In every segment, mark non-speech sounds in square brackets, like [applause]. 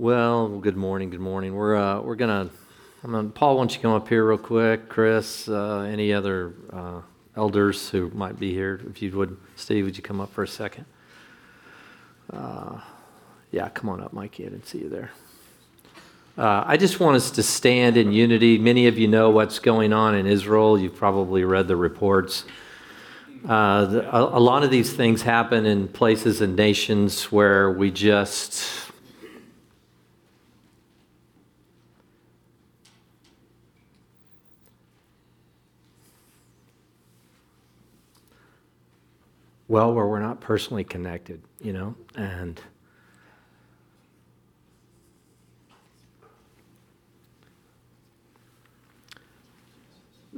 Well, good morning. Good morning. We're uh, we're gonna. I'm gonna. Paul, why don't you come up here real quick? Chris, uh, any other uh, elders who might be here, if you would. Steve, would you come up for a second? Uh, yeah, come on up, Mikey. I didn't see you there. Uh, I just want us to stand in unity. Many of you know what's going on in Israel. You've probably read the reports. Uh, the, a, a lot of these things happen in places and nations where we just well where we're not personally connected, you know, and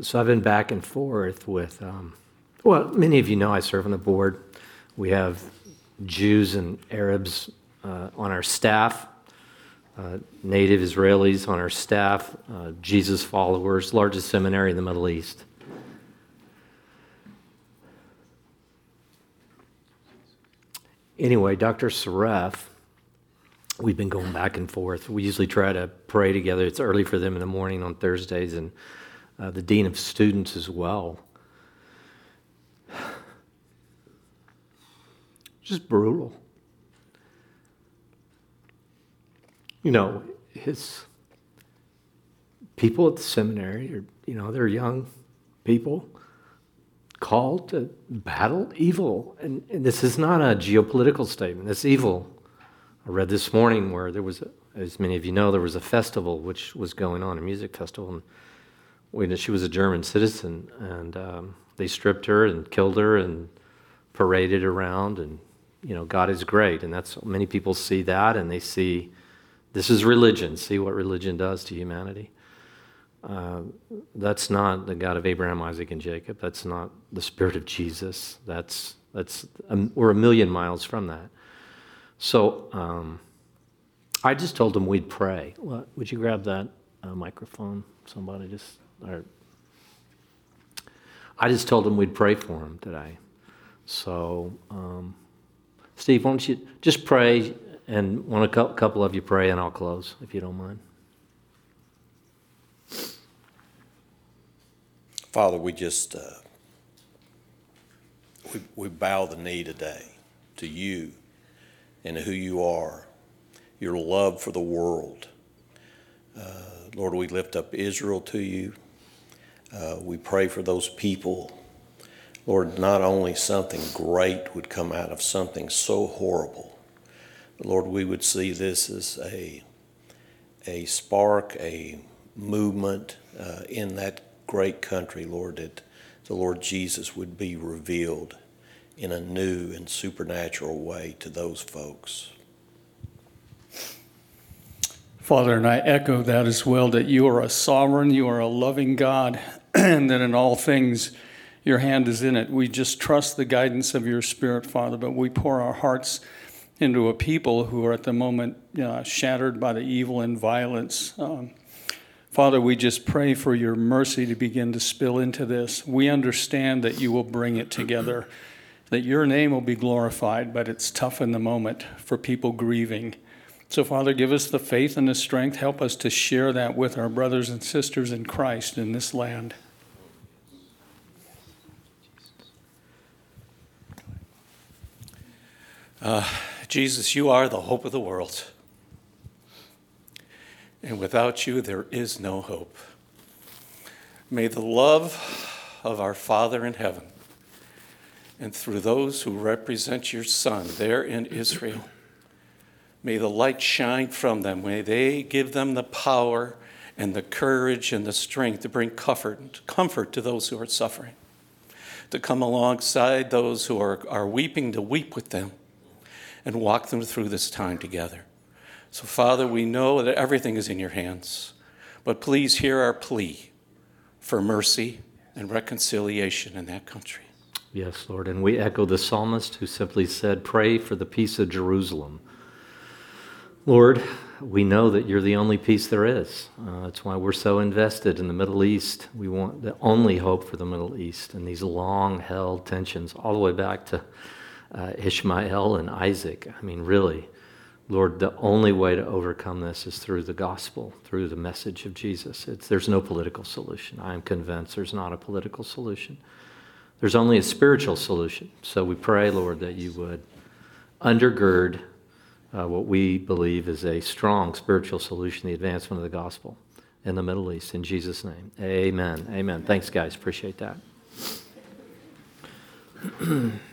so I've been back and forth with, um, well, many of you know I serve on the board. We have Jews and Arabs uh, on our staff, uh, native Israelis on our staff, uh, Jesus followers, largest seminary in the Middle East. Anyway, Dr. Saref, we've been going back and forth. We usually try to pray together. It's early for them in the morning on Thursdays, and uh, the dean of students as well. Just brutal. You know, his people at the seminary are, you know, they're young people called to battle evil. And, and, this is not a geopolitical statement, it's evil. I read this morning where there was, a, as many of you know, there was a festival which was going on, a music festival. And when she was a German citizen, and um, they stripped her and killed her and paraded around. And, you know, God is great. And that's many people see that and they see this is religion, see what religion does to humanity. Uh, that's not the God of Abraham, Isaac, and Jacob. That's not the Spirit of Jesus. That's, that's um, we're a million miles from that. So um, I just told him we'd pray. What, would you grab that uh, microphone? Somebody just. Or, I just told him we'd pray for him today. So, um, Steve, why don't you just pray, and want a couple of you pray, and I'll close if you don't mind. Father, we just uh, we, we bow the knee today to you and who you are, your love for the world. Uh, Lord, we lift up Israel to you. Uh, we pray for those people. Lord, not only something great would come out of something so horrible, but Lord, we would see this as a, a spark, a movement uh, in that great country, Lord, that the Lord Jesus would be revealed in a new and supernatural way to those folks. Father, and I echo that as well that you are a sovereign, you are a loving God, [clears throat] and that in all things your hand is in it. We just trust the guidance of your Spirit, Father, but we pour our hearts into a people who are at the moment uh, shattered by the evil and violence. Um, Father, we just pray for your mercy to begin to spill into this. We understand that you will bring it together, that your name will be glorified, but it's tough in the moment for people grieving. So, Father, give us the faith and the strength. Help us to share that with our brothers and sisters in Christ in this land. Uh, Jesus, you are the hope of the world. And without you, there is no hope. May the love of our Father in heaven and through those who represent your Son there in Israel, may the light shine from them. May they give them the power and the courage and the strength to bring comfort, comfort to those who are suffering, to come alongside those who are, are weeping, to weep with them and walk them through this time together. So, Father, we know that everything is in your hands, but please hear our plea for mercy and reconciliation in that country. Yes, Lord. And we echo the psalmist who simply said, Pray for the peace of Jerusalem. Lord, we know that you're the only peace there is. Uh, that's why we're so invested in the Middle East. We want the only hope for the Middle East and these long held tensions, all the way back to uh, Ishmael and Isaac. I mean, really Lord, the only way to overcome this is through the gospel, through the message of Jesus. It's, there's no political solution. I am convinced there's not a political solution. There's only a spiritual solution. So we pray, Lord, that you would undergird uh, what we believe is a strong spiritual solution, the advancement of the gospel in the Middle East. In Jesus' name, amen. Amen. Thanks, guys. Appreciate that. [clears throat]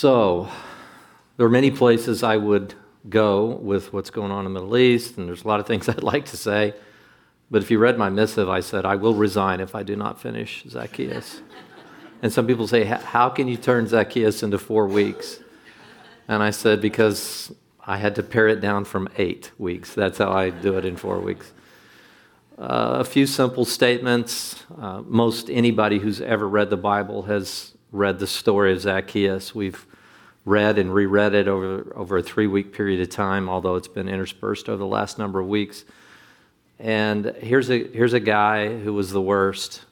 So, there are many places I would go with what's going on in the Middle East, and there's a lot of things [laughs] I'd like to say. But if you read my missive, I said, I will resign if I do not finish Zacchaeus. [laughs] and some people say, How can you turn Zacchaeus into four weeks? And I said, Because I had to pare it down from eight weeks. That's how I do it in four weeks. Uh, a few simple statements. Uh, most anybody who's ever read the Bible has read the story of Zacchaeus. We've read and reread it over, over a three week period of time, although it's been interspersed over the last number of weeks. And here's a, here's a guy who was the worst.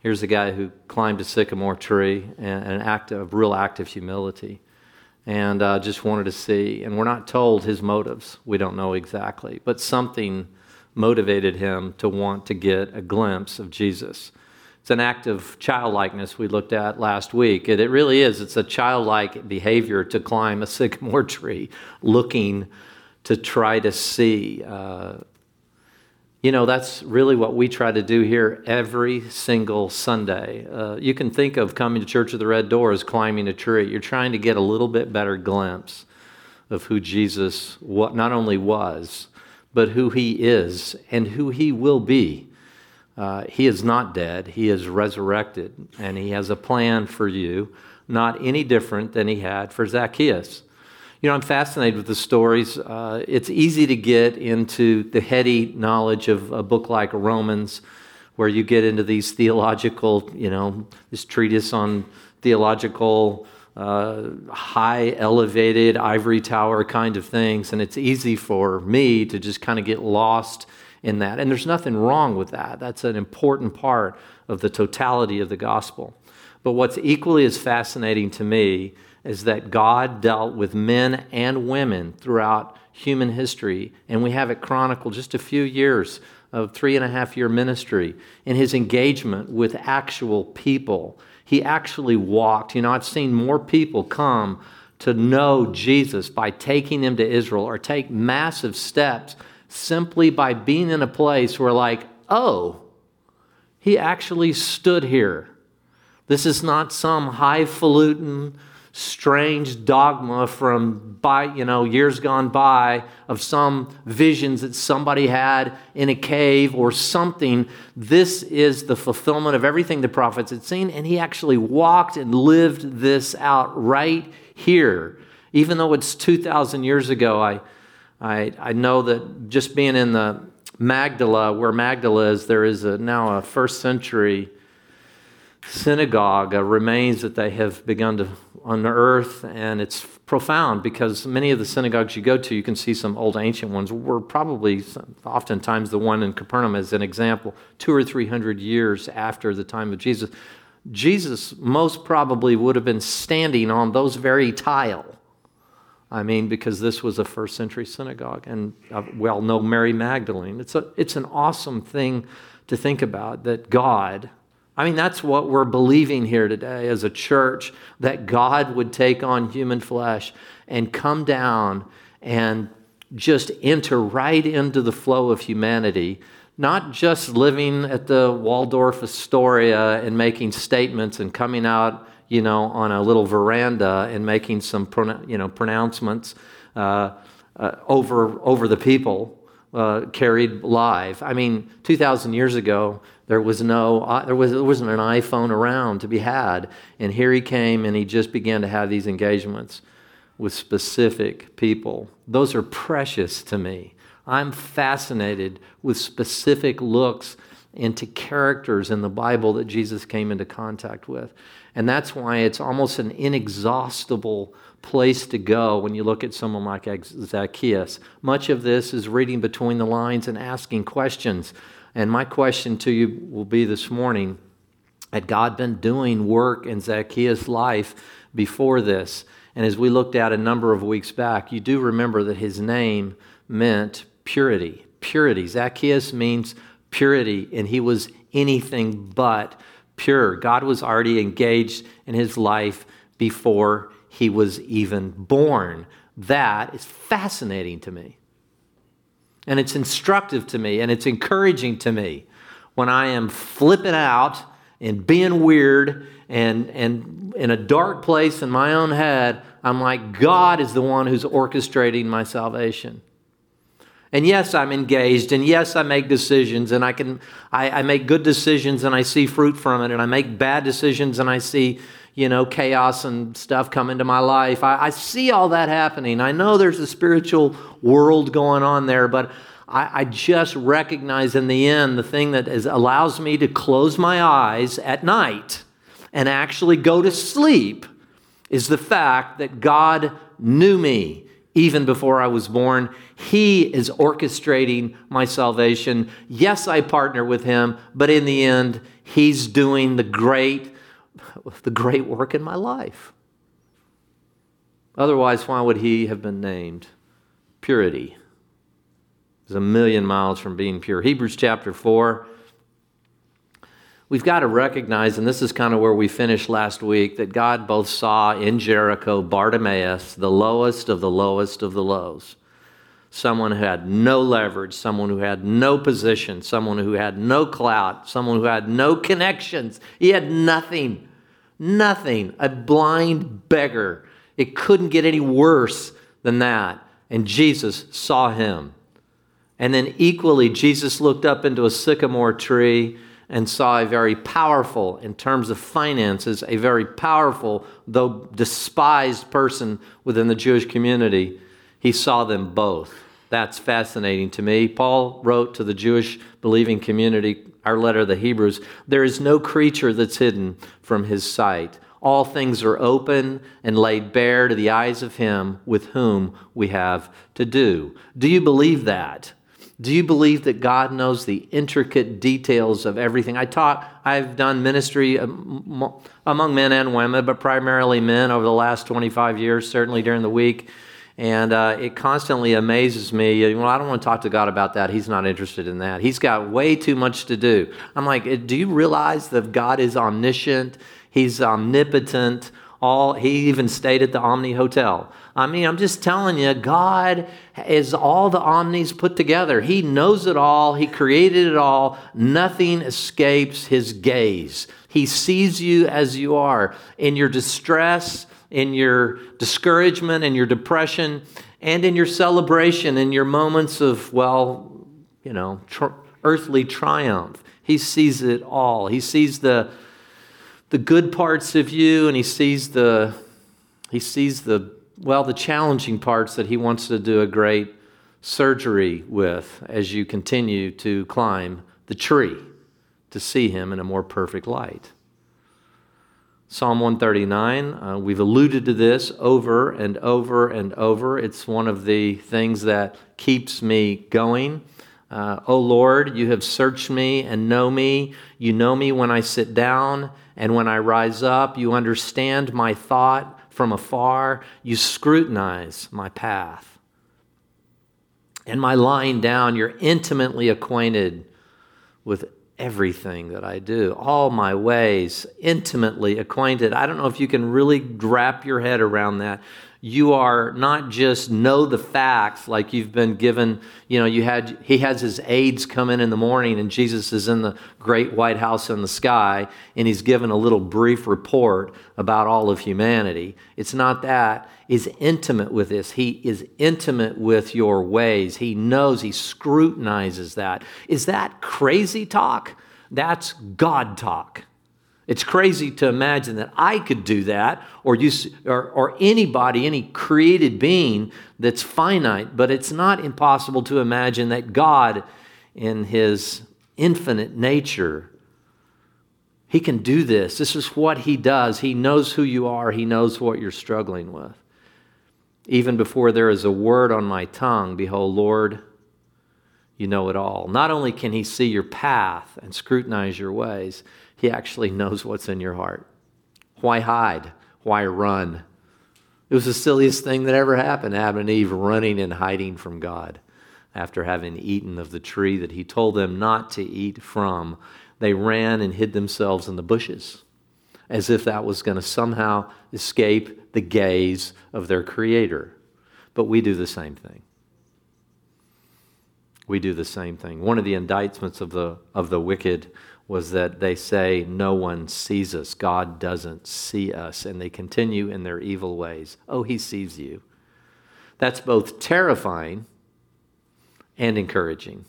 Here's a guy who climbed a sycamore tree, and an act of real act of humility. And uh, just wanted to see. And we're not told his motives. We don't know exactly. But something motivated him to want to get a glimpse of Jesus. It's an act of childlikeness we looked at last week. It, it really is. It's a childlike behavior to climb a sycamore [laughs] tree, looking to try to see. Uh, you know, that's really what we try to do here every single Sunday. Uh, you can think of coming to Church of the Red Door as climbing a tree. You're trying to get a little bit better glimpse of who Jesus what not only was, but who he is and who he will be uh, he is not dead, he is resurrected, and he has a plan for you, not any different than he had for Zacchaeus. You know, I'm fascinated with the stories. Uh, it's easy to get into the heady knowledge of a book like Romans, where you get into these theological, you know, this treatise on theological, uh, high elevated ivory tower kind of things. And it's easy for me to just kind of get lost in that. And there's nothing wrong with that. That's an important part of the totality of the gospel. But what's equally as fascinating to me is that God dealt with men and women throughout human history, and we have it chronicled just a few years of three and a half year ministry in his engagement with actual people. He actually walked. You know, I've seen more people come to know Jesus by taking them to Israel or take massive steps simply by being in a place where, like, oh, he actually stood here. This is not some highfalutin, strange dogma from by you know years gone by of some visions that somebody had in a cave or something this is the fulfillment of everything the prophets had seen and he actually walked and lived this out right here even though it's 2000 years ago i I, I know that just being in the Magdala, where Magdala is, there is a, now a first century synagogue, remains that they have begun to unearth, and it's profound because many of the synagogues you go to, you can see some old ancient ones, were probably oftentimes the one in Capernaum as an example, two or three hundred years after the time of Jesus. Jesus most probably would have been standing on those very tile I mean, because this was a first century synagogue, and uh, we all know Mary Magdalene. It's, a, it's an awesome thing to think about that God, I mean, that's what we're believing here today as a church, that God would take on human flesh and come down and just enter right into the flow of humanity, not just living at the Waldorf Astoria and making statements and coming out you know, on a little veranda and making some, you know, pronouncements uh, uh, over, over the people uh, carried live. I mean, 2,000 years ago, there was no, uh, there, was, there wasn't an iPhone around to be had. And here he came and he just began to have these engagements with specific people. Those are precious to me. I'm fascinated with specific looks into characters in the Bible that Jesus came into contact with. And that's why it's almost an inexhaustible place to go when you look at someone like Zacchaeus. Much of this is reading between the lines and asking questions. And my question to you will be this morning had God been doing work in Zacchaeus' life before this? And as we looked at a number of weeks back, you do remember that his name meant purity. Purity. Zacchaeus means purity, and he was anything but pure. God was already engaged in his life before he was even born. That is fascinating to me. And it's instructive to me, and it's encouraging to me when I am flipping out and being weird and, and in a dark place in my own head. I'm like, God is the one who's orchestrating my salvation. And yes, I'm engaged, and yes, I make decisions, and I can I, I, make good decisions and I see fruit from it, and I make bad decisions and I see, you know, chaos and stuff come into my life. I, I see all that happening. I know there's a spiritual world going on there, but I, I just recognize in the end the thing that is, allows me to close my eyes at night and actually go to sleep is the fact that God knew me even before I was born. He is orchestrating my salvation. Yes, I partner with him, but in the end, he's doing the great the great work in my life. Otherwise, why would he have been named purity? Is a million miles from being pure. Hebrews chapter 4 we've got to recognize, and this is kind of where we finished last week, that God both saw in Jericho Bartimaeus, the lowest of the lowest of the lows. Someone who had no leverage, someone who had no position, someone who had no clout, someone who had no connections. He had nothing, nothing. A blind beggar. It couldn't get any worse than that. And Jesus saw him. And then, equally, Jesus looked up into a sycamore tree and saw a very powerful, in terms of finances, a very powerful, though despised person within the Jewish community. He saw them both. That's fascinating to me. Paul wrote to the Jewish believing community, our letter, the Hebrews, there is no creature that's hidden from his sight. All things are open and laid bare to the eyes of him with whom we have to do. Do you believe that? Do you believe that God knows the intricate details of everything? I taught, I've done ministry among men and women, but primarily men over the last 25 years, certainly during the week. And uh, it constantly amazes me. Well, I don't want to talk to God about that. He's not interested in that. He's got way too much to do. I'm like, do you realize that God is omniscient? He's omnipotent. All he even stayed at the Omni Hotel. I mean, I'm just telling you, God is all the omnis put together. He knows it all, He created it all. Nothing escapes His gaze. He sees you as you are in your distress, in your discouragement, in your depression, and in your celebration, in your moments of, well, you know, tr- earthly triumph. He sees it all. He sees the, the good parts of you, and He sees the, he sees the well, the challenging parts that he wants to do a great surgery with as you continue to climb the tree to see him in a more perfect light. Psalm 139, uh, we've alluded to this over and over and over. It's one of the things that keeps me going. Uh, o Lord, you have searched me and know me. You know me when I sit down and when I rise up. You understand my thought from afar. You scrutinize my path. And my lying down, you're intimately acquainted with everything that I do, all my ways, intimately acquainted. I don't know if you can really wrap your head around that you are not just know the facts like you've been given you know you had he has his aides come in in the morning and jesus is in the great white house in the sky and he's given a little brief report about all of humanity. It's not that. Is intimate with this. He is intimate with your ways. He knows. He scrutinizes that. Is that crazy talk? That's god talk it's crazy to imagine that I could do that or, you, or, or anybody, any created being that's finite, but it's not impossible to imagine that God, in His infinite nature, He can do this. This is what He does. He knows who you are, He knows what you're struggling with. Even before there is a word on my tongue, behold, Lord, you know it all. Not only can he see your path and scrutinize your ways, he actually knows what's in your heart. Why hide? Why run? It was the silliest thing that ever happened Adam and Eve running and hiding from God after having eaten of the tree that he told them not to eat from. They ran and hid themselves in the bushes as if that was going to somehow escape the gaze of their Creator. But we do the same thing. We do the same thing. One of the indictments of the, of the wicked was that they say, No one sees us. God doesn't see us. And they continue in their evil ways. Oh, He sees you. That's both terrifying and encouraging,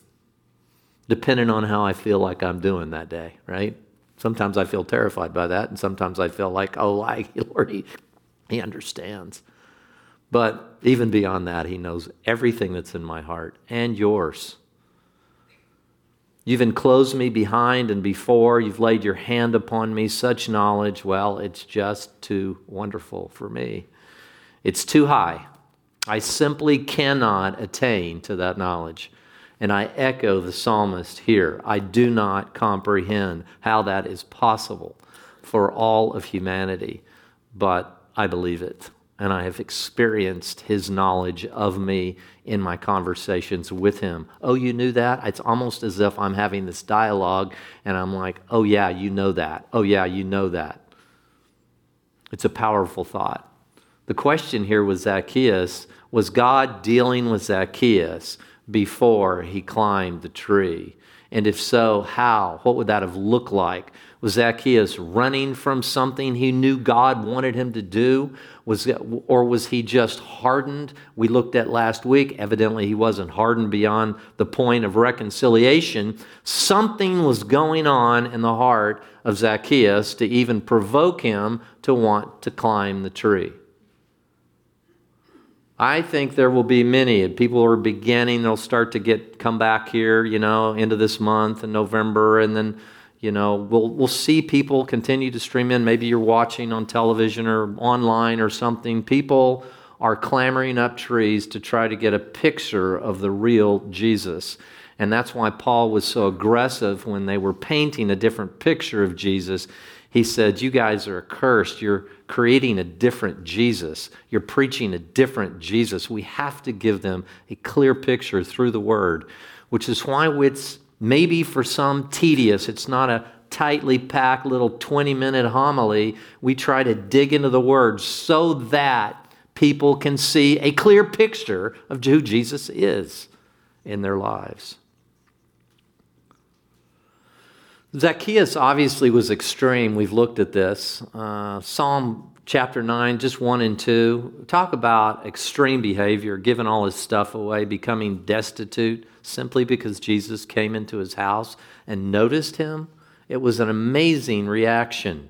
depending on how I feel like I'm doing that day, right? Sometimes I feel terrified by that, and sometimes I feel like, oh, [laughs] I, Lord, he, he understands. But even beyond that, He knows everything that's in my heart and yours. You've enclosed me behind and before. You've laid your hand upon me. Such knowledge, well, it's just too wonderful for me. It's too high. I simply cannot attain to that knowledge. And I echo the psalmist here. I do not comprehend how that is possible for all of humanity, but I believe it. And I have experienced his knowledge of me in my conversations with him. Oh, you knew that? It's almost as if I'm having this dialogue and I'm like, oh, yeah, you know that. Oh, yeah, you know that. It's a powerful thought. The question here with Zacchaeus was God dealing with Zacchaeus before he climbed the tree? And if so, how? What would that have looked like? Was Zacchaeus running from something he knew God wanted him to do? Was, or was he just hardened? We looked at last week. Evidently, he wasn't hardened beyond the point of reconciliation. Something was going on in the heart of Zacchaeus to even provoke him to want to climb the tree. I think there will be many, people are beginning, they'll start to get come back here, you know, into this month in November, and then you know, we'll, we'll see people continue to stream in. Maybe you're watching on television or online or something. People are clambering up trees to try to get a picture of the real Jesus. And that's why Paul was so aggressive when they were painting a different picture of Jesus. He said, You guys are accursed. You're creating a different Jesus. You're preaching a different Jesus. We have to give them a clear picture through the word, which is why it's maybe for some tedious. It's not a tightly packed little 20 minute homily. We try to dig into the words so that people can see a clear picture of who Jesus is in their lives. Zacchaeus obviously was extreme. We've looked at this. Uh, Psalm chapter 9, just 1 and 2, talk about extreme behavior, giving all his stuff away, becoming destitute simply because Jesus came into his house and noticed him. It was an amazing reaction.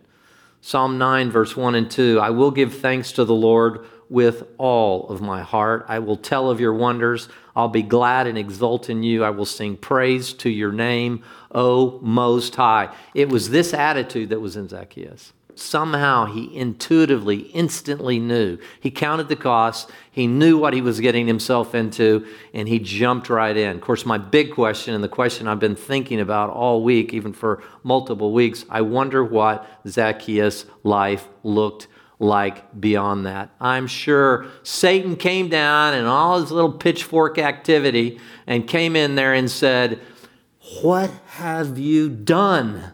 Psalm 9, verse 1 and 2 I will give thanks to the Lord with all of my heart. I will tell of your wonders. I'll be glad and exult in you. I will sing praise to your name, O Most High. It was this attitude that was in Zacchaeus. Somehow he intuitively, instantly knew. He counted the costs, he knew what he was getting himself into, and he jumped right in. Of course, my big question, and the question I've been thinking about all week, even for multiple weeks, I wonder what Zacchaeus' life looked like beyond that. I'm sure Satan came down and all his little pitchfork activity and came in there and said, What have you done?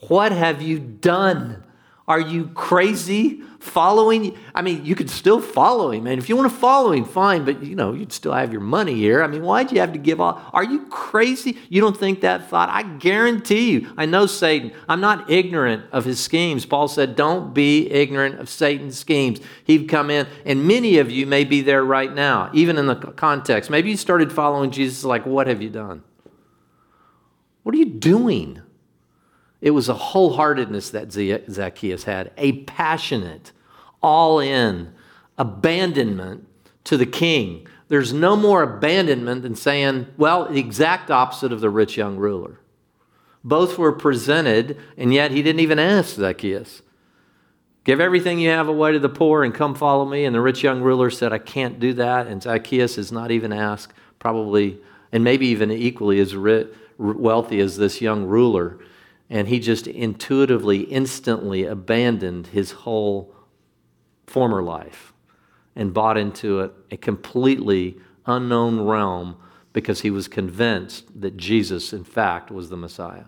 What have you done? Are you crazy following? I mean, you could still follow him. And if you want to follow him, fine, but you know, you'd still have your money here. I mean, why'd you have to give all? Are you crazy? You don't think that thought? I guarantee you, I know Satan. I'm not ignorant of his schemes. Paul said, don't be ignorant of Satan's schemes. He'd come in, and many of you may be there right now, even in the context. Maybe you started following Jesus, like, what have you done? What are you doing? It was a wholeheartedness that Zacchaeus had, a passionate, all in abandonment to the king. There's no more abandonment than saying, well, the exact opposite of the rich young ruler. Both were presented, and yet he didn't even ask Zacchaeus. Give everything you have away to the poor and come follow me. And the rich young ruler said, I can't do that. And Zacchaeus is not even asked, probably and maybe even equally as wealthy as this young ruler. And he just intuitively, instantly abandoned his whole former life and bought into a, a completely unknown realm because he was convinced that Jesus, in fact, was the Messiah.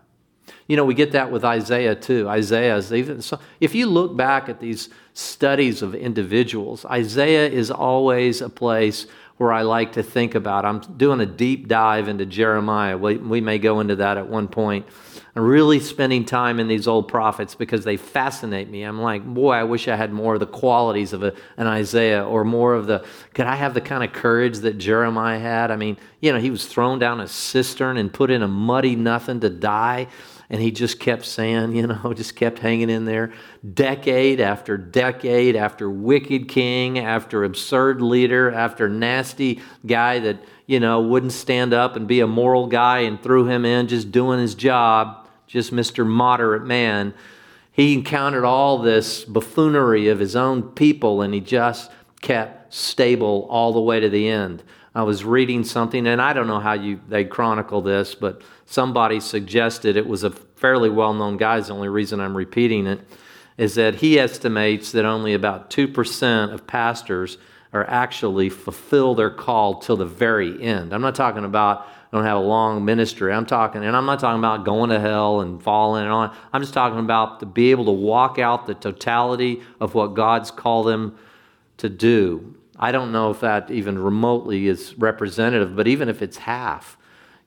You know, we get that with Isaiah too. Isaiah is even so, if you look back at these studies of individuals, Isaiah is always a place where I like to think about. I'm doing a deep dive into Jeremiah. We, we may go into that at one point. I'm really spending time in these old prophets because they fascinate me. I'm like, boy, I wish I had more of the qualities of a, an Isaiah or more of the, could I have the kind of courage that Jeremiah had? I mean, you know, he was thrown down a cistern and put in a muddy nothing to die. And he just kept saying, you know, [laughs] just kept hanging in there. Decade after decade after wicked king, after absurd leader, after nasty guy that, you know, wouldn't stand up and be a moral guy and threw him in just doing his job, just Mr. Moderate Man. He encountered all this buffoonery of his own people and he just kept stable all the way to the end. I was reading something, and I don't know how you they chronicle this, but somebody suggested it was a fairly well-known guy. The only reason I'm repeating it is that he estimates that only about two percent of pastors are actually fulfill their call till the very end. I'm not talking about don't have a long ministry. I'm talking, and I'm not talking about going to hell and falling and on. I'm just talking about to be able to walk out the totality of what God's called them to do. I don't know if that even remotely is representative, but even if it's half,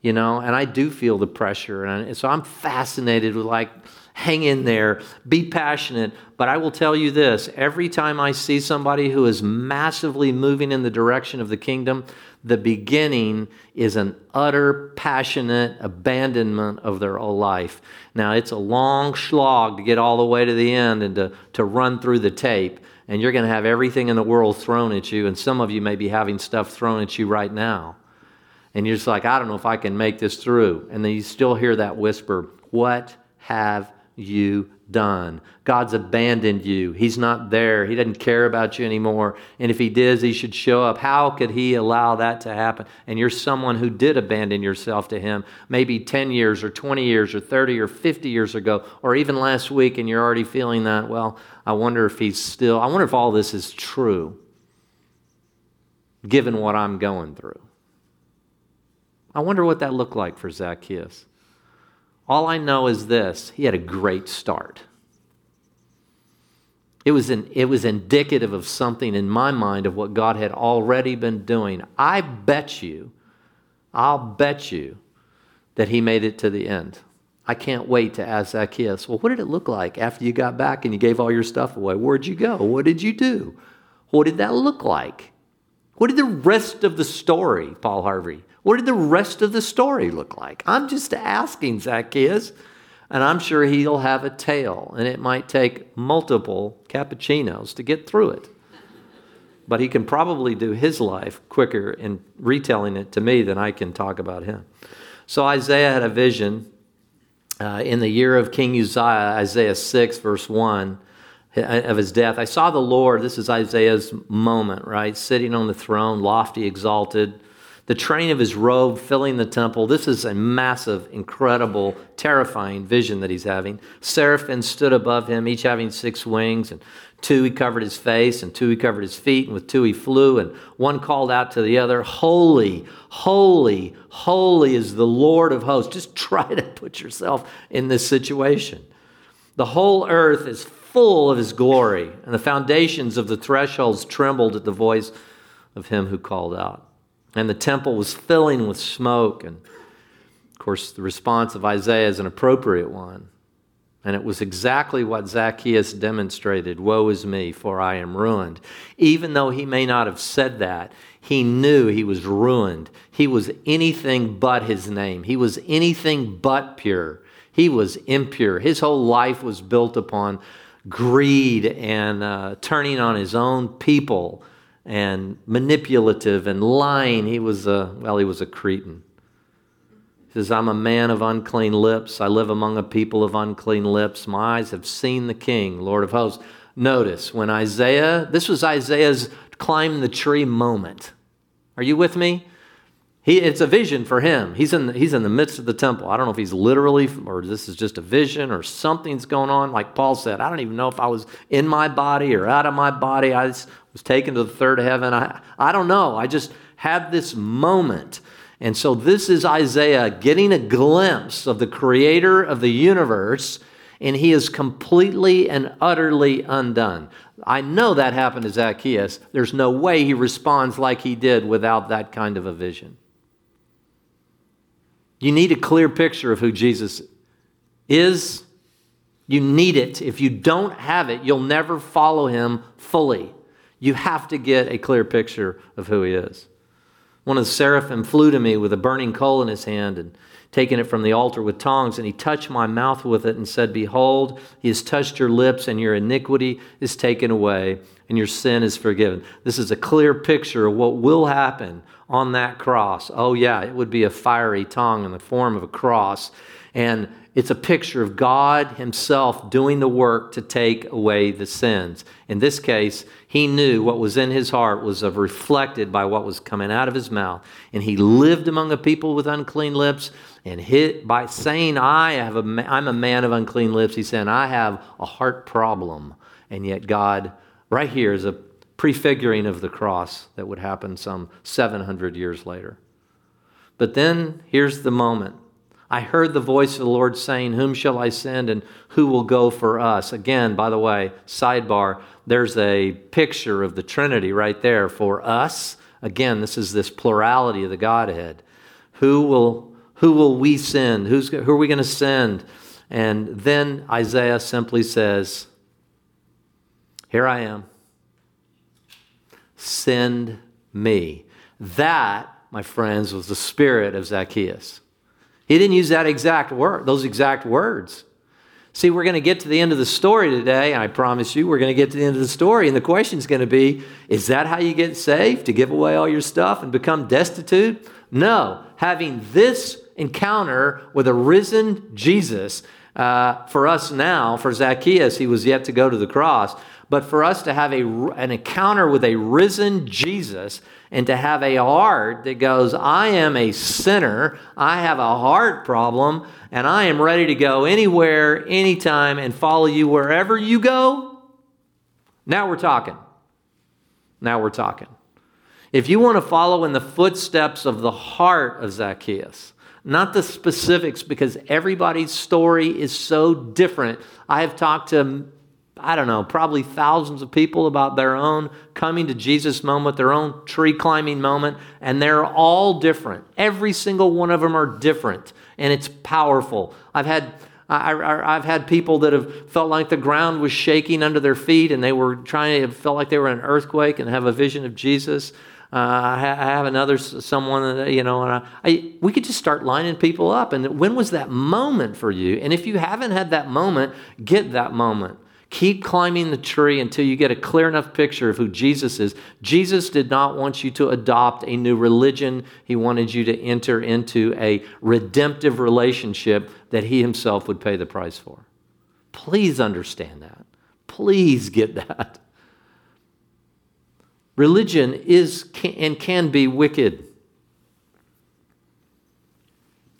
you know, and I do feel the pressure. And so I'm fascinated with like, hang in there, be passionate. But I will tell you this every time I see somebody who is massively moving in the direction of the kingdom, the beginning is an utter passionate abandonment of their whole life. Now, it's a long slog to get all the way to the end and to, to run through the tape and you're going to have everything in the world thrown at you. And some of you may be having stuff thrown at you right now. And you're just like, I don't know if I can make this through. And then you still hear that whisper, What have you done? God's abandoned you. He's not there. He doesn't care about you anymore. And if He does, He should show up. How could He allow that to happen? And you're someone who did abandon yourself to Him maybe 10 years or 20 years or 30 or 50 years ago, or even last week, and you're already feeling that. Well, I wonder if he's still, I wonder if all this is true, given what I'm going through. I wonder what that looked like for Zacchaeus. All I know is this he had a great start. It was, it was indicative of something in my mind of what God had already been doing. I bet you, I'll bet you that he made it to the end. I can't wait to ask Zacchaeus, well, what did it look like after you got back and you gave all your stuff away? Where'd you go? What did you do? What did that look like? What did the rest of the story, Paul Harvey, what did the rest of the story look like? I'm just asking Zacchaeus, and I'm sure he'll have a tale, and it might take multiple cappuccinos to get through it. But he can probably do his life quicker in retelling it to me than I can talk about him. So Isaiah had a vision uh, in the year of King Uzziah, Isaiah 6, verse 1, of his death. I saw the Lord, this is Isaiah's moment, right? Sitting on the throne, lofty, exalted, the train of his robe filling the temple. This is a massive, incredible, terrifying vision that he's having. Seraphim stood above him, each having six wings, and Two, he covered his face, and two, he covered his feet, and with two, he flew, and one called out to the other, Holy, holy, holy is the Lord of hosts. Just [laughs] try to put yourself in this situation. The whole earth is full of his glory, and the foundations of the thresholds trembled at the voice of him who called out. And the temple was filling with smoke, and of course, the response of Isaiah is an appropriate one. And it was exactly what Zacchaeus demonstrated Woe is me, for I am ruined. Even though he may not have said that, he knew he was ruined. He was anything but his name, he was anything but pure. He was impure. His whole life was built upon greed and uh, turning on his own people and manipulative and lying. He was a, well, he was a Cretan. He says, I'm a man of unclean lips. I live among a people of unclean lips. My eyes have seen the King, Lord of hosts. Notice when Isaiah, this was Isaiah's climb the tree moment. Are you with me? He, it's a vision for him. He's in, the, he's in the midst of the temple. I don't know if he's literally, or this is just a vision, or something's going on. Like Paul said, I don't even know if I was in my body or out of my body. I was, taken to the third heaven. I, I don't know. I just had this moment. And so this is Isaiah getting a glimpse of the creator of the universe, and he is completely and utterly undone. I know that happened to Zacchaeus. There's no way he responds like he did without that kind of a vision. You need a clear picture of who Jesus is. You need it. If you don't have it, you'll never follow him fully. You have to get a clear picture of who he is. One of the seraphim flew to me with a burning coal in his hand and taking it from the altar with tongs, and he touched my mouth with it and said, Behold, he has touched your lips, and your iniquity is taken away, and your sin is forgiven. This is a clear picture of what will happen on that cross. Oh, yeah, it would be a fiery tongue in the form of a cross. And it's a picture of God Himself doing the work to take away the sins. In this case, He knew what was in His heart was reflected by what was coming out of His mouth. And He lived among a people with unclean lips. And hit, by saying, I have a, I'm a man of unclean lips, He's saying, I have a heart problem. And yet, God, right here, is a prefiguring of the cross that would happen some 700 years later. But then here's the moment. I heard the voice of the Lord saying, Whom shall I send and who will go for us? Again, by the way, sidebar, there's a picture of the Trinity right there for us. Again, this is this plurality of the Godhead. Who will, who will we send? Who's, who are we going to send? And then Isaiah simply says, Here I am send me. That, my friends, was the spirit of Zacchaeus. He didn't use that exact word, those exact words. See, we're going to get to the end of the story today, and I promise you, we're going to get to the end of the story. And the question is going to be is that how you get saved? To give away all your stuff and become destitute? No. Having this encounter with a risen Jesus, uh, for us now, for Zacchaeus, he was yet to go to the cross but for us to have a, an encounter with a risen Jesus and to have a heart that goes, I am a sinner, I have a heart problem, and I am ready to go anywhere, anytime, and follow you wherever you go. Now we're talking. Now we're talking. If you want to follow in the footsteps of the heart of Zacchaeus, not the specifics, because everybody's story is so different. I have talked to I don't know, probably thousands of people about their own coming to Jesus moment, their own tree climbing moment, and they're all different. Every single one of them are different, and it's powerful. I've had I, have had people that have felt like the ground was shaking under their feet, and they were trying to felt like they were in an earthquake and have a vision of Jesus. Uh, I, have another someone, that, you know, and I, I, we could just start lining people up. And when was that moment for you? And if you haven't had that moment, get that moment. Keep climbing the tree until you get a clear enough picture of who Jesus is. Jesus did not want you to adopt a new religion, He wanted you to enter into a redemptive relationship that He Himself would pay the price for. Please understand that. Please get that. Religion is and can be wicked.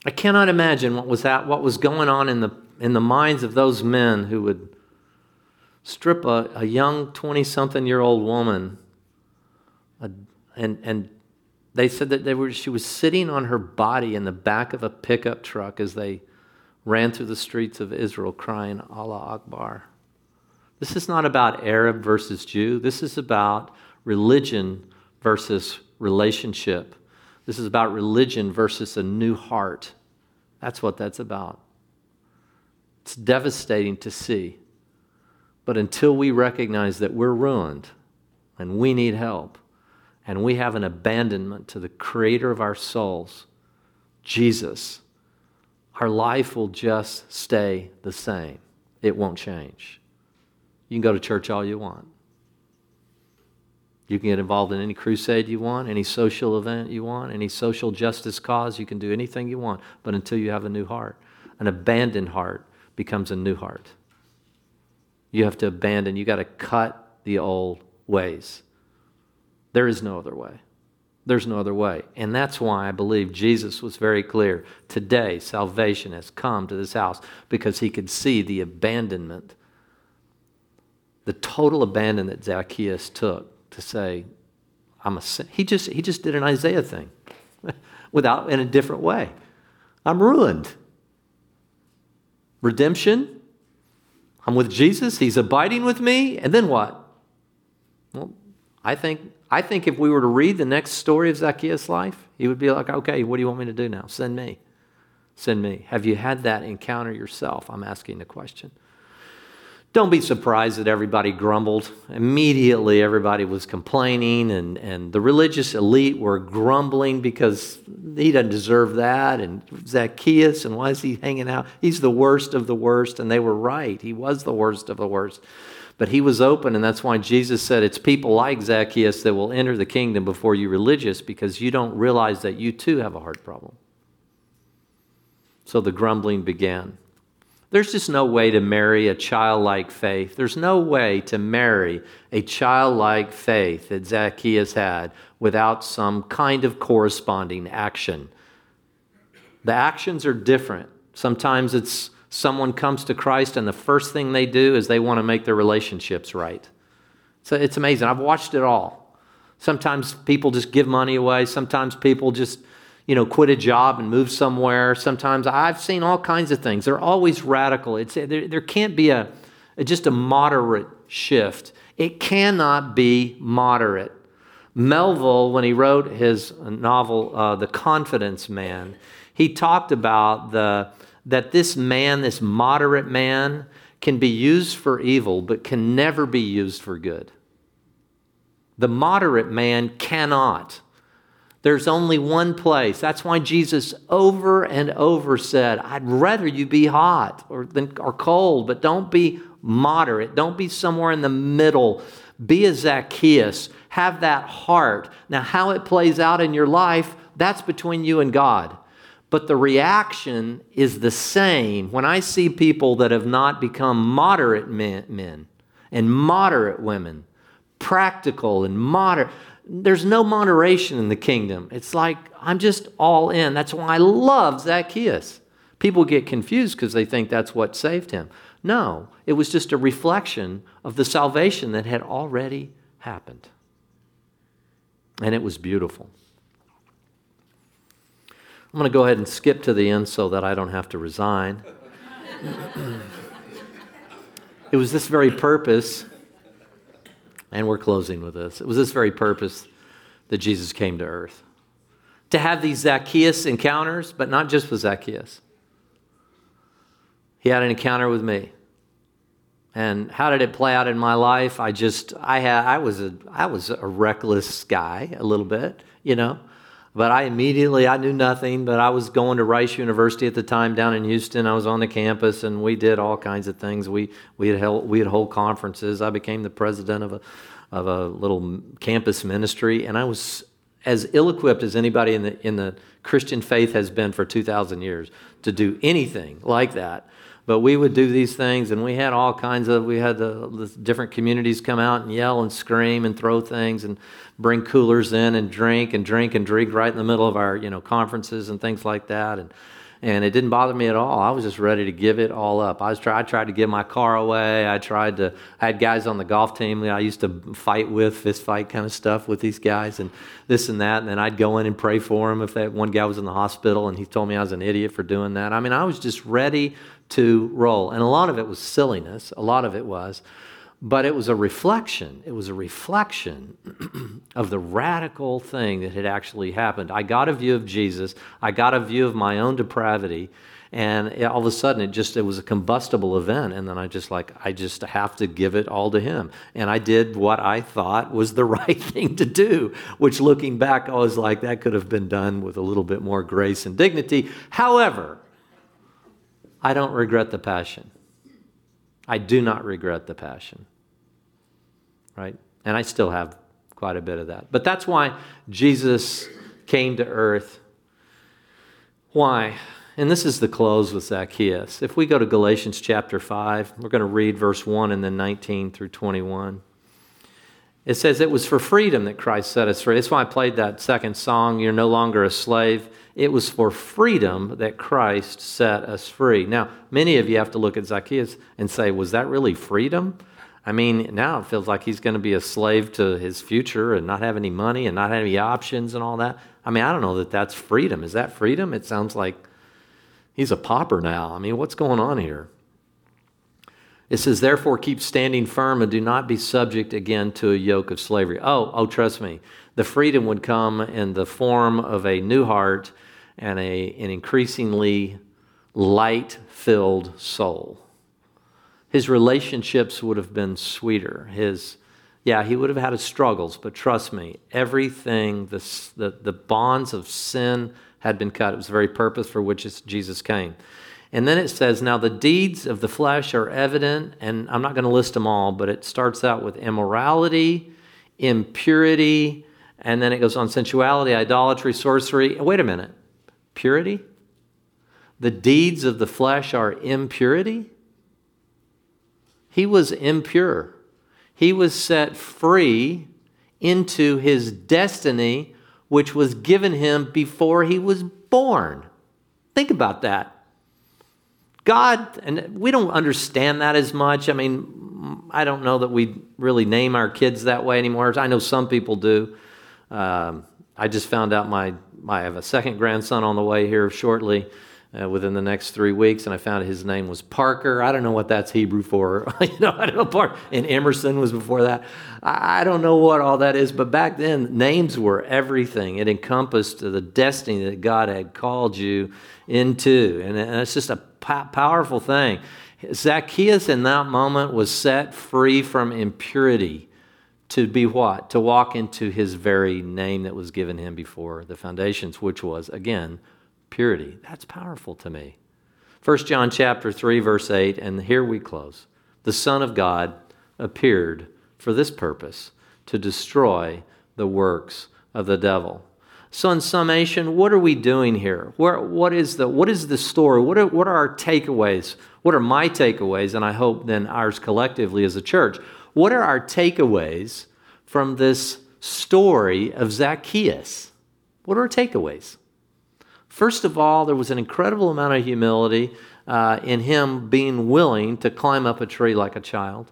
I cannot imagine what was that, what was going on in the in the minds of those men who would strip a, a young 20 something year old woman, a, and, and they said that they were, she was sitting on her body in the back of a pickup truck as they ran through the streets of Israel crying, Allah Akbar. This is not about Arab versus Jew. This is about religion versus relationship. This is about religion versus a new heart. That's what that's about. It's devastating to see. But until we recognize that we're ruined and we need help, and we have an abandonment to the creator of our souls, Jesus, our life will just stay the same. It won't change. You can go to church all you want. You can get involved in any crusade you want, any social event you want, any social justice cause. You can do anything you want. But until you have a new heart, an abandoned heart becomes a new heart you have to abandon. You got to cut the old ways. There is no other way. There's no other way. And that's why I believe Jesus was very clear. Today, salvation has come to this house because he could see the abandonment, the total abandon that Zacchaeus took to say, I'm a sin. He just, he just did an Isaiah thing [laughs] without, in a different way. I'm ruined. Redemption. I'm with Jesus. He's abiding with me. And then what? Well, I think I think if we were to read the next story of Zacchaeus' life, he would be like, okay, what do you want me to do now? Send me. Send me. Have you had that encounter yourself? I'm asking the question. Don't be surprised that everybody grumbled. Immediately, everybody was complaining, and, and the religious elite were grumbling because he doesn't deserve that. And Zacchaeus, and why is he hanging out? He's the worst of the worst. And they were right. He was the worst of the worst. But he was open, and that's why Jesus said it's people like Zacchaeus that will enter the kingdom before you religious because you don't realize that you too have a heart problem. So the grumbling began. There's just no way to marry a childlike faith. There's no way to marry a childlike faith that Zacchaeus had without some kind of corresponding action. The actions are different. Sometimes it's someone comes to Christ and the first thing they do is they want to make their relationships right. So it's amazing. I've watched it all. Sometimes people just give money away. Sometimes people just, you know, quit a job and move somewhere. Sometimes I've seen all kinds of things. They're always radical. It's, there, there can't be a, just a moderate shift. It cannot be moderate. Melville, when he wrote his novel, uh, The Confidence Man, he talked about the, that this man, this moderate man, can be used for evil, but can never be used for good. The moderate man cannot. There's only one place. That's why Jesus over and over said, I'd rather you be hot or, than, or cold, but don't be moderate. Don't be somewhere in the middle. Be a Zacchaeus. Have that heart. Now, how it plays out in your life, that's between you and God but the reaction is the same when I see people that have not become moderate men, men and moderate women, practical and moderate. There's no moderation in the kingdom. It's like I'm just all in. That's why I love Zacchaeus. People get confused because they think that's what saved him. No, it was just a reflection of the salvation that had already happened. And it was beautiful. I'm going to go ahead and skip to the end so that I don't have to resign. [clears throat] it was this very purpose, and we're closing with this. It was this very purpose that Jesus came to earth. To have these Zacchaeus encounters, but not just with Zacchaeus. He had an encounter with me. And how did it play out in my life? I just I had I was a I was a reckless guy a little bit, you know. But I immediately, I knew nothing, but I was going to Rice University at the time down in Houston. I was on the campus and we did all kinds of things. We, we, had, held, we had hold conferences. I became the president of a, of a little campus ministry and I was as ill equipped as anybody in the, in the Christian faith has been for 2,000 years to do anything like that. But we would do these things, and we had all kinds of, we had the, the, different communities come out and yell and scream and throw things and bring coolers in and drink and drink and drink right in the middle of our, you know, conferences and things like that. And, and it didn't bother me at all. I was just ready to give it all up. I was try, I tried to give my car away. I tried to. I had guys on the golf team that I used to fight with, fist fight kind of stuff with these guys, and this and that. And then I'd go in and pray for them if that one guy was in the hospital, and he told me I was an idiot for doing that. I mean, I was just ready to roll, and a lot of it was silliness. A lot of it was but it was a reflection. It was a reflection [clears throat] of the radical thing that had actually happened. I got a view of Jesus, I got a view of my own depravity, and all of a sudden it just it was a combustible event and then i just like i just have to give it all to him and i did what i thought was the [laughs] right thing to do which looking back i was like that could have been done with a little bit more grace and dignity however i don't regret the passion i do not regret the passion right? And I still have quite a bit of that. But that's why Jesus came to earth. Why? And this is the close with Zacchaeus. If we go to Galatians chapter 5, we're going to read verse 1 and then 19 through 21. It says it was for freedom that Christ set us free. That's why I played that second song, You're No Longer a Slave. It was for freedom that Christ set us free. Now, many of you have to look at Zacchaeus and say, Was that really freedom? I mean, now it feels like he's going to be a slave to his future and not have any money and not have any options and all that. I mean, I don't know that that's freedom. Is that freedom? It sounds like he's a pauper now. I mean, what's going on here? It says, therefore, keep standing firm and do not be subject again to a yoke of slavery. Oh, oh, trust me. The freedom would come in the form of a new heart and a, an increasingly light filled soul his relationships would have been sweeter. His, yeah, he would have had his struggles, but trust me, everything, the, the, the bonds of sin had been cut. It was the very purpose for which Jesus came. And then it says, Now the deeds of the flesh are evident, and I'm not going to list them all, but it starts out with immorality, impurity, and then it goes on sensuality, idolatry, sorcery. Wait a minute. Purity? The deeds of the flesh are impurity? He was impure. He was set free into his destiny, which was given him before he was born. Think about that. God, and we don't understand that as much. I mean, I don't know that we really name our kids that way anymore. I know some people do. Um, I just found out my, I have a second grandson on the way here shortly uh, within the next three weeks, and I found his name was Parker. I don't know what that's Hebrew for. [laughs] you know, I don't know. And Emerson was before that. I, I don't know what all that is, but back then names were everything. It encompassed the destiny that God had called you into, and, and it's just a po- powerful thing. Zacchaeus in that moment was set free from impurity to be what? To walk into his very name that was given him before the foundations, which was, again, purity. That's powerful to me. 1 John chapter 3 verse 8 and here we close. The Son of God appeared for this purpose to destroy the works of the devil. So, in summation, what are we doing here? Where, what, is the, what is the story? What are, what are our takeaways? What are my takeaways? And I hope then ours collectively as a church. What are our takeaways from this story of Zacchaeus? What are our takeaways? First of all, there was an incredible amount of humility uh, in him being willing to climb up a tree like a child.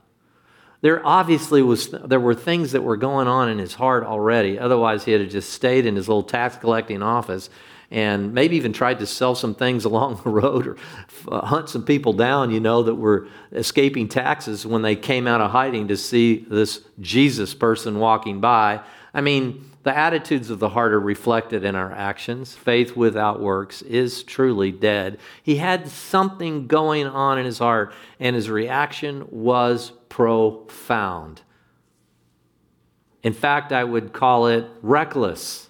There obviously was there were things that were going on in his heart already. Otherwise, he had just stayed in his little tax collecting office and maybe even tried to sell some things [laughs] along the road or uh, hunt some people down, you know, that were escaping taxes when they came out of hiding to see this Jesus person walking by. I mean, the attitudes of the heart are reflected in our actions. Faith without works is truly dead. He had something going on in his heart, and his reaction was profound. In fact, I would call it reckless.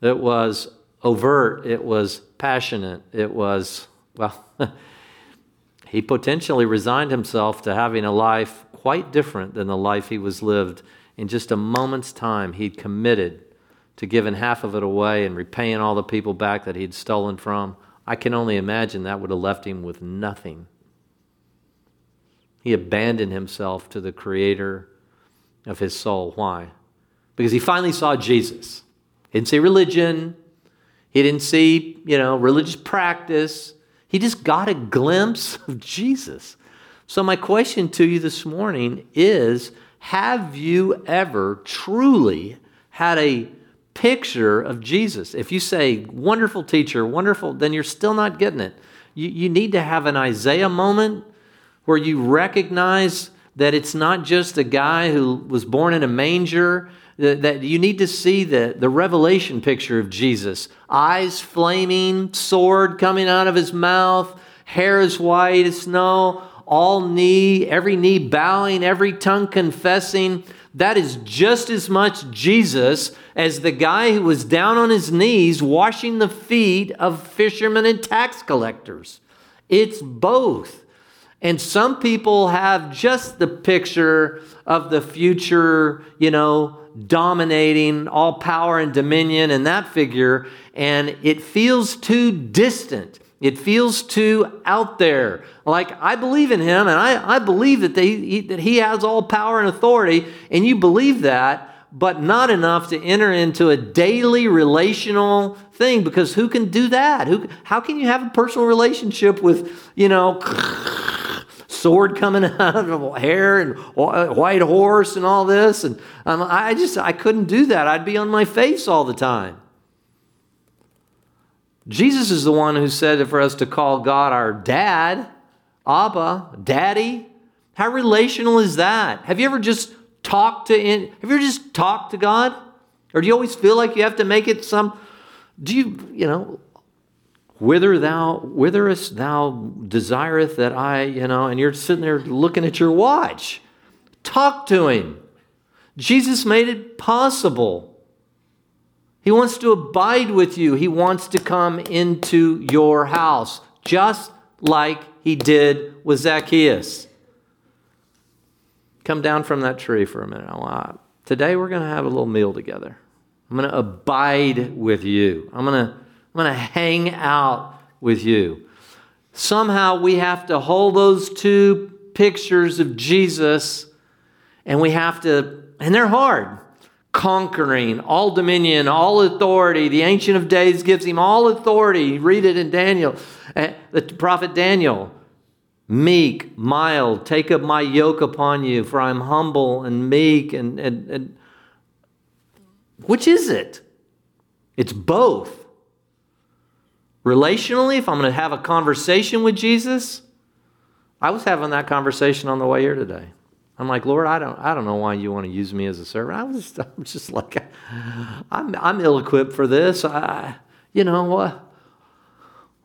It was overt, it was passionate, it was, well, [laughs] he potentially resigned himself to having a life quite different than the life he was lived in just a moment's time, he'd committed to giving half of it away and repaying all the people back that he'd stolen from. I can only imagine that would have left him with nothing. He abandoned himself to the creator of his soul. Why? Because he finally saw Jesus. He didn't see religion. He didn't see, you know, religious practice. He just got a glimpse of Jesus. So my question to you this morning is have you ever truly had a picture of Jesus? If you say, wonderful teacher, wonderful, then you're still not getting it. You, you need to have an Isaiah moment where you recognize that it's not just a guy who was born in a manger, that, you need to see the, the revelation picture of Jesus. Eyes flaming, sword coming out of his mouth, hair as white as snow, all knee, every knee bowing, every tongue confessing. That is just as much Jesus as the guy who was down on his knees washing the feet of fishermen and tax collectors. It's both. And some people have just the picture of the future, you know, dominating all power and dominion and that figure, and it feels too distant. It feels too out there. Like I believe in him and I, I believe that, they, he, that he has all power and authority, and you believe that, but not enough to enter into a daily relational thing because who can do that? Who, how can you have a personal relationship with, you know, [laughs] sword coming out of hair and white horse and all this? And um, I just, I couldn't do that. I'd be on my face all the time. Jesus is the one who said for us to call God our dad, Abba, daddy. How relational is that? Have you ever just talk to in, have you ever just talked to God? Or do you always feel like you have to make it some do you, you know, whither thou whitherest thou desireth that I, you know, and you're sitting there looking at your watch. Talk to him. Jesus made it possible. He wants to abide with you. He wants to come into your house, just like he did with Zacchaeus. Come down from that tree for a minute. I, Today we're going to have a little meal together. I'm going to abide with you. I'm going to, I'm going to hang out with you. Somehow we have to hold those two pictures of Jesus and we have to, and they're hard. Conquering, all dominion, all authority. The Ancient of Days gives him all authority. Read it in Daniel, the prophet Daniel meek, mild, take up my yoke upon you, for I'm humble and meek. And, and, and which is it? It's both. Relationally, if I'm going to have a conversation with Jesus, I was having that conversation on the way here today. I'm like, Lord, I don't, I don't know why you want to use me as a servant. I was just, [laughs] I'm just like, I'm, I'm ill-equipped for this. I, you know what?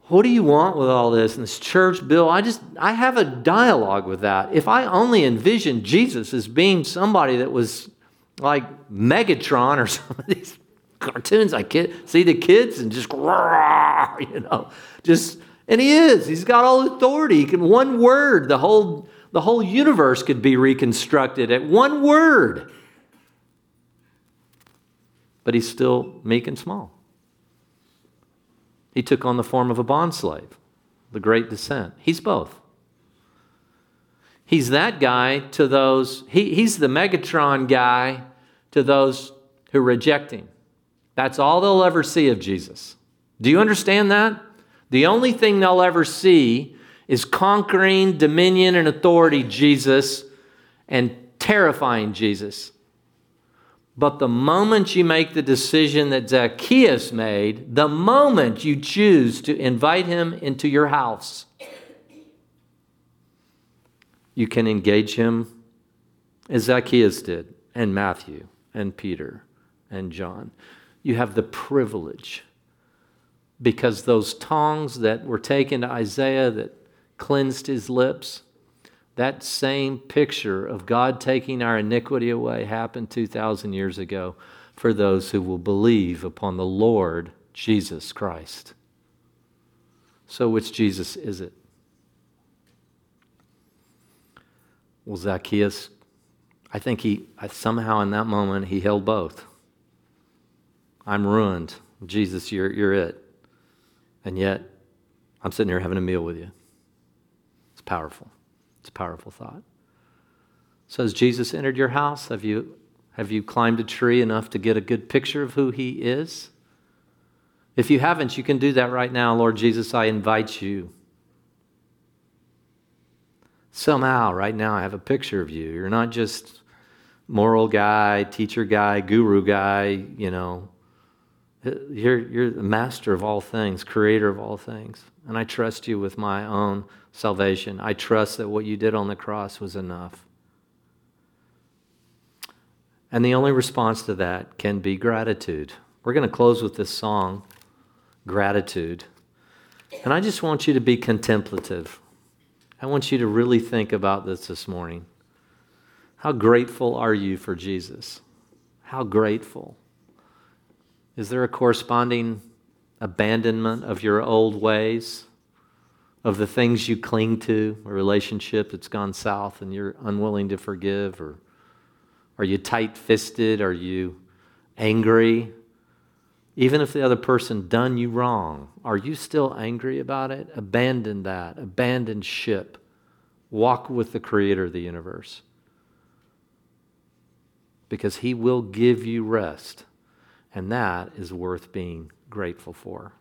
what do you want with all this and this church bill i just i have a dialogue with that if i only envisioned jesus as being somebody that was like megatron or [laughs] some of these cartoons i kid, see the kids and just [laughs] you know just and he is he's got all authority he can one word the whole the whole universe could be reconstructed at one word but he's still meek and small he took on the form of a bondslave, the great descent. He's both. He's that guy to those, he, he's the Megatron guy to those who reject him. That's all they'll ever see of Jesus. Do you understand that? The only thing they'll ever see is conquering dominion and authority Jesus and terrifying Jesus. But the moment you make the decision that Zacchaeus made, the moment you choose to invite him into your house, you can engage him as Zacchaeus did, and Matthew, and Peter, and John. You have the privilege because those tongs that were taken to Isaiah that cleansed his lips that same picture of God taking our iniquity away happened 2,000 years ago for those who will believe upon the Lord Jesus Christ. So, which Jesus is it? Well, Zacchaeus, I think he, somehow in that moment, he held both. I'm ruined. Jesus, you're, you're it. And yet, I'm sitting here having a meal with you. Powerful. It's a powerful thought. So, has Jesus entered your house? Have you, have you climbed a tree enough to get a good picture of who he is? If you haven't, you can do that right now. Lord Jesus, I invite you. Somehow, right now, I have a picture of you. You're not just moral guy, teacher guy, guru guy, you know. You're, you're the master of all things, creator of all things. And I trust you with my own salvation. I trust that what you did on the cross was enough. And the only response to that can be gratitude. We're going to close with this song, Gratitude. And I just want you to be contemplative. I want you to really think about this this morning. How grateful are you for Jesus? How grateful. Is there a corresponding abandonment of your old ways? of the things you cling to, a relationship that's gone south and you're unwilling to forgive? Or are you tight fisted? Are you angry? Even if the other person done you wrong, are you still angry about it? Abandon that. Abandon ship. Walk with the creator of the universe. Because he will give you rest. And that is worth being grateful for.